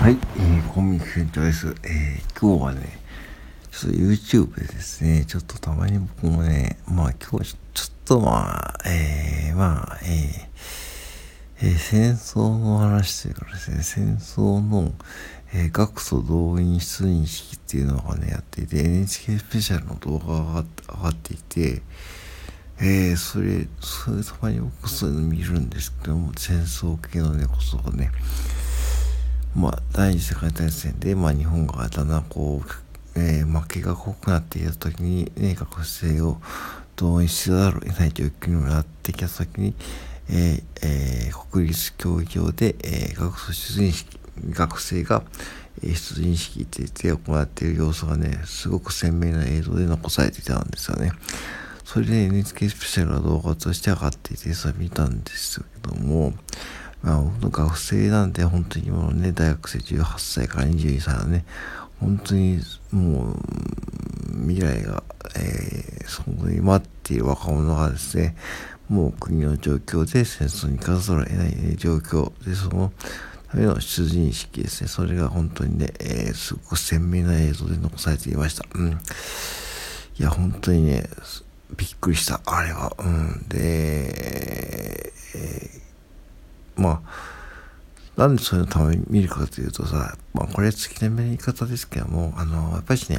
はい、えー、コンビニ店長です。えー、今日はね、ちょっと YouTube でですね、ちょっとたまに僕もね、まあ今日ちょっとまあ、えー、まあ、えー、えー、戦争の話というかですね、戦争の、えー、学祖動員出任式っていうのがね、やっていて、NHK スペシャルの動画が上がっていて、えー、それ、それたまに僕そういうの見るんですけども、戦争系のね、こそがね、まあ、第二次世界大戦で、まあ、日本がだんだんこう、えー、負けが濃くなっていた時に、ね、学生を動員せざるを得ない状況になってきた時に、えーえー、国立競技場で、えー、学生出陣式、学生が、えー、出陣式って言って行っている様子がね、すごく鮮明な映像で残されていたんですよね。それで NHK スペシャルな動画として上がっていて、それ見たんですけども、まあ、学生なんて本当にもうね、大学生18歳から22歳のね、本当にもう未来が、えー、そこに待っている若者がですね、もう国の状況で戦争に行かざるを得ない状況で、そのための出陣式ですね、それが本当にね、えー、すごく鮮明な映像で残されていました。うん。いや、本当にね、びっくりした、あれは。うん。で、えーまあ、なんでそういうのたまに見るかというとさ、まあこれ月並みな言い方ですけども、あの、やっぱりね、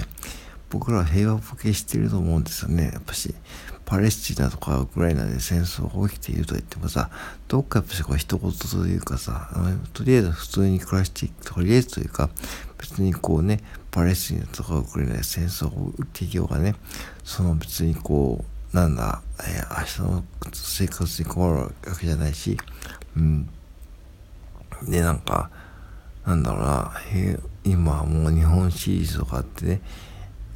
僕らは平和ボケしてると思うんですよね。やっぱし、パレスチナとかウクライナで戦争が起きていると言ってもさ、どっかやっぱしこう一言というかさ、とりあえず普通に暮らしていく、とりあえずというか、別にこうね、パレスチナとかウクライナで戦争を企業がね、その別にこう、なんだ、えー、明日の生活に困るわけじゃないし、うん。で、なんか、なんだろうな、今もう日本シリーズとかあってね、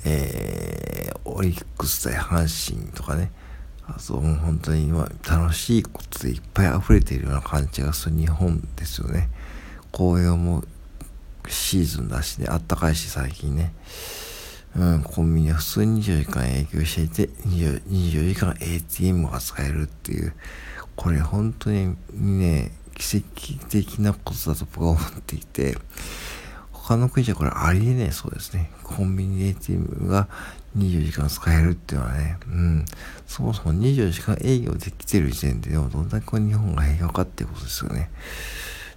えー、オリックス対阪神とかね、あともう本当に今楽しいことでいっぱい溢れているような感じがする日本ですよね。紅葉もシーズンだしね、あったかいし最近ね。うん、コンビニは普通に24時間営業していて24、時間 ATM が使えるっていう、これ本当にね、奇跡的なことだと僕は思っていて、他の国じゃこれありえないそうですね。コンビニ ATM が24時間使えるっていうのはね、うん、そもそも24時間営業できてる時点で、でもどんだけ日本が平和かってことですよね。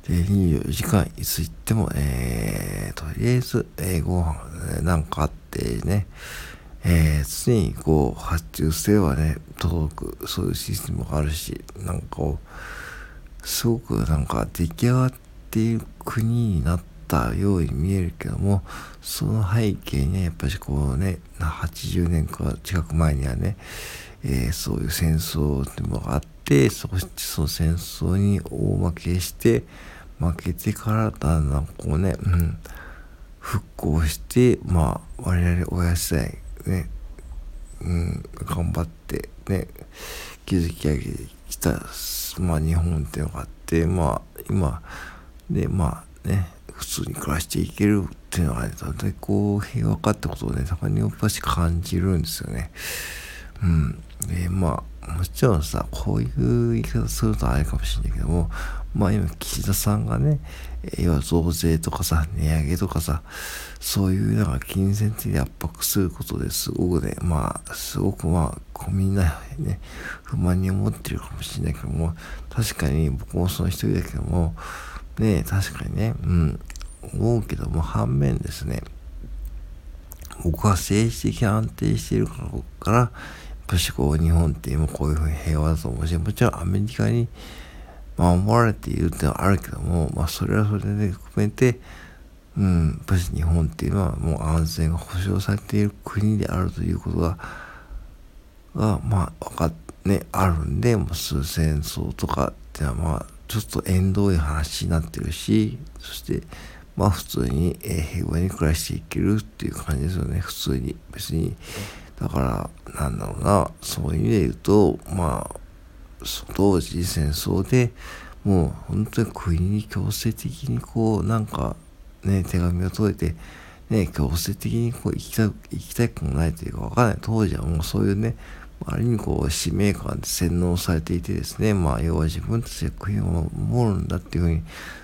24時間いつ行っても、えー、とりあえず、えー、ご飯、なんかあってね、えー、常にこう発注すればね、届く、そういうシステムがあるし、なんか、すごくなんか出来上がっている国になったように見えるけども、その背景にはやっぱりこうね、80年か近く前にはね、えー、そういう戦争っていうのがあって、そしてその戦争に大負けして、負けてからだんだんこうね、うん、復興して、まあ、我々親世代ね、うん、頑張ってね、築き上げてきた、まあ日本っていうのがあって、まあ今、で、まあね、普通に暮らしていけるっていうのはね、だんだんこう平和かってことをね、たまにやっぱし感じるんですよね。うん。で、まあ、もちろんさ、こういう言い方するとあれかもしれないけども、まあ今、岸田さんがね、要は増税とかさ、値上げとかさ、そういうなんか金銭的に圧迫することですごくね、まあ、すごくまあ、みんなね、不満に思ってるかもしれないけども、確かに僕もその一人だけども、ね、確かにね、うん、思うけども、反面ですね、僕は政治的安定しているから、ぱしこう、日本って今こういうふうに平和だと思うし、もちろんアメリカに、まあ、思われているってのはあるけども、まあ、それはそれで含めて、うん、やっぱり日本っていうのはもう安全が保障されている国であるということが、が、まあ、分かっね、あるんで、もう数戦争とかっていうのは、まあ、ちょっと縁遠い話になってるし、そして、まあ普通に、平和に暮らしていけるっていう感じですよね、普通に。別に。だから、なんだろうな、そういう意味で言うと、まあ、当時戦争でもう本当に国に強制的にこうなんかね手紙を届いてね強制的にこう行きた行きたくもないというかわかんない。当時はもうそういうねある意味こう使命感で洗脳されていてですね、まあ要は自分たちで国を守るんだっていうふうに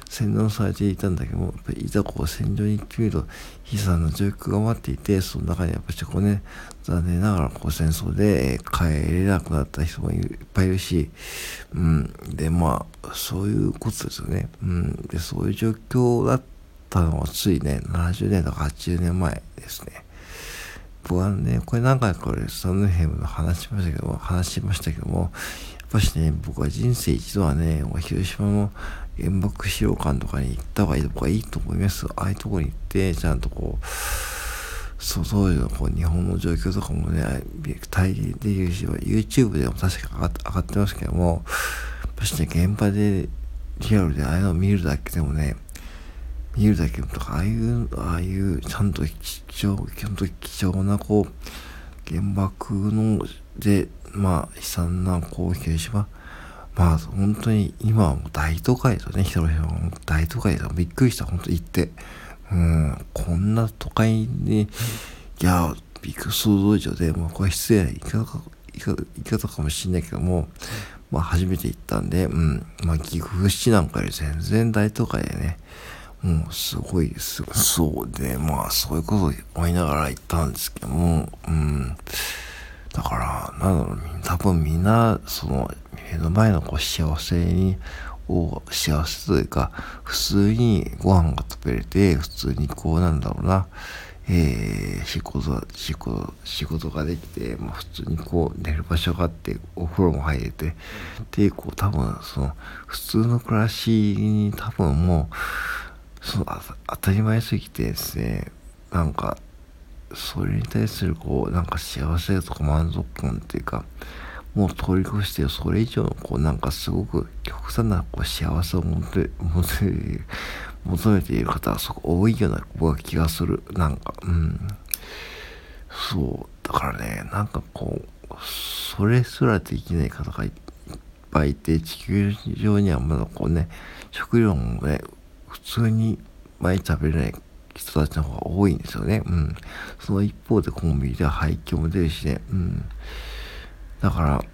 洗脳されていたんだけども、やっぱりいざこう戦場に行ってみると悲惨な状況が待っていて、その中にやっぱりこうね、残念ながらこう戦争で帰れなくなった人もいっぱいいるし、うん、でまあそういうことですよね。うん、でそういう状況だったのはついね、70年とか80年前ですね。僕はね、これ何回かこれ、スタンドヘムの話しましたけども、話しましたけども、やっぱしね、僕は人生一度はね、広島の原爆資料館とかに行った方がいいとかいいと思います。ああいうとこに行って、ちゃんとこう、そう当時のこう日本の状況とかもね、体験できるし、YouTube でも確か上が上がってますけども、やっぱしね、現場でリアルでああいうのを見るだけでもね、見るだけとか、ああいう、ああいうちゃんと貴重、ちゃんと貴重なこう、原爆ので、まあ悲惨なこう広島、まあ本当に今はもう大都会ですよね、広島も大都会ですよ。びっくりした、本当行って。うん、こんな都会に、いや、びっくり想像以上で、もうこれ失礼な言い方か、言い方かもしんないけども、まあ初めて行ったんで、うん、まあ岐阜市なんかより全然大都会でね、もうすごいです。そうで、まあそうい。うことを思い。ながら行ったんですけども、うん、だから、なんだろう、多分みんな、その、目の前のこう幸せに、を幸せとい。うか、普通にご飯が食べれて、普通にこうなんだろうな、えー、仕事、仕事、仕事ができて、まあ、普通にこう寝る場所があって、お風呂も入れて、で、こう多分その、普通の暮らしに多分もう、その当たり前すぎてですね、なんか、それに対するこう、なんか幸せとか満足感っていうか、もう通り越してそれ以上のこうなんかすごく極端なこう幸せを求め求めている方はすごく多いような僕は気がする。なんか、うん。そう。だからね、なんかこう、それすらできない方がいっぱいいて、地球上にはまだこうね、食料もね、普通に毎日食べれない人たちの方が多いんですよね。うん。その一方でコンビニでは廃墟も出るしね。うん。だから、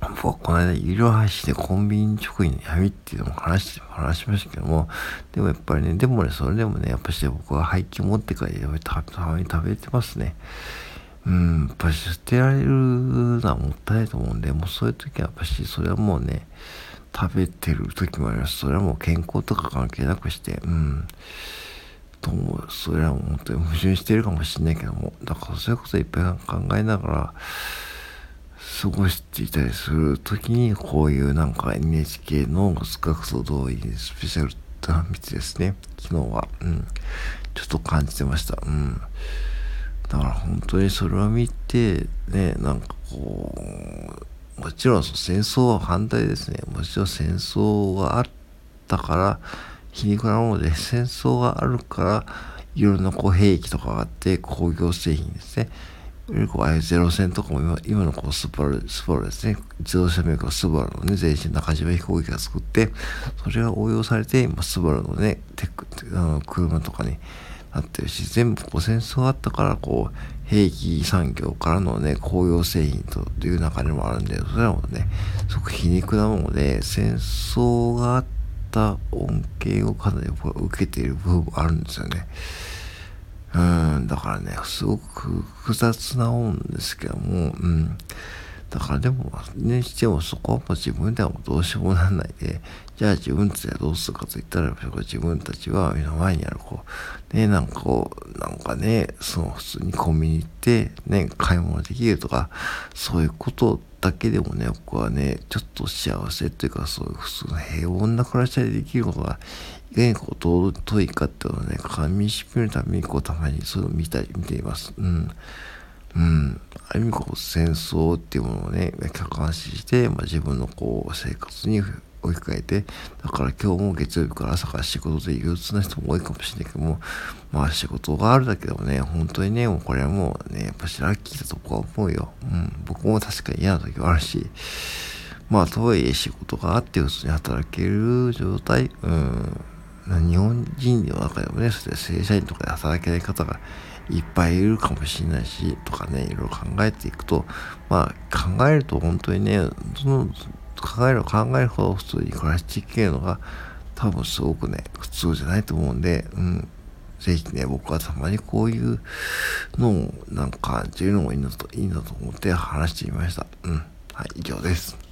僕はこの間、有料配信でコンビニ職員の闇っていうのも話して、話しましたけども、でもやっぱりね、でもね、それでもね、やっぱし僕は廃棄持って帰って、やっぱりたまに食べてますね。うん、やっぱり捨てられるのはもったいないと思うんで、もうそういう時はやっぱし、それはもうね、食べてる時もあります。それはもう健康とか関係なくして、うん。と思う。それはもう本当に矛盾してるかもしれないけども、だからそういうこといっぱい考えながら、過ごしていたりする時に、こういうなんか NHK の学徒動員スペシャルな道ですね。昨日は。うん。ちょっと感じてました。うん。だから本当にそれを見て、ね、なんかこう、もちろん戦争は反対ですね。もちろん戦争があったから、皮肉なもので 戦争があるから、いろんなこう兵器とかがあって工業製品ですね。こうああいうゼロ戦とかも今今のこうスバル、スバルですね。自動車メーカースバルのね、全身中島飛行機が作って、それが応用されて、今スバルのね、テック、あの車とかになってるし、全部こう戦争があったから、こう、兵器産業からのね、工業製品という流れもあるんで、それらもね、すごく皮肉なもので、戦争があった恩恵をかなり受けている部分もあるんですよね。うん、だからね、すごく複雑なもんですけども、うん。だからでも、にしてもそこはもう自分ではもうどうしようもなんないで、じゃあ自分たちはどうするかと言ったら、自分たちは目の前にあるこう、ね、なんかこう、なんかね、その普通にコンビニ行って、ね、買い物できるとか、そういうことだけでもね、僕はね、ちょっと幸せっていうか、そういう普通の平穏な暮らしでできることがいかにこう尊いかっていうのをね、噛みしめるためにこうたまにそういうのを見たり、見ています。うん。うん。ある意味こう戦争っていうものをね、客観視して、まあ、自分のこう生活に置き換えて、だから今日も月曜日から朝から仕事で憂鬱な人も多いかもしれないけども、まあ仕事があるだけでもね、本当にね、もうこれはもうね、やっぱしラッキーだと僕は思うよ。うん。僕も確かに嫌な時はあるし、まあとはいえ仕事があって普通に働ける状態、うん。日本人の中でもね、それ正社員とかで働けない方がいっぱいいるかもしれないし、とかね、いろいろ考えていくと、まあ考えると本当にね、その考える考えるほど普通に暮らしていけるのが多分すごくね、普通じゃないと思うんで、うん。ぜひね、僕はたまにこういうのをなんか感じるのもいいなと、いいなと思って話してみました。うん。はい、以上です。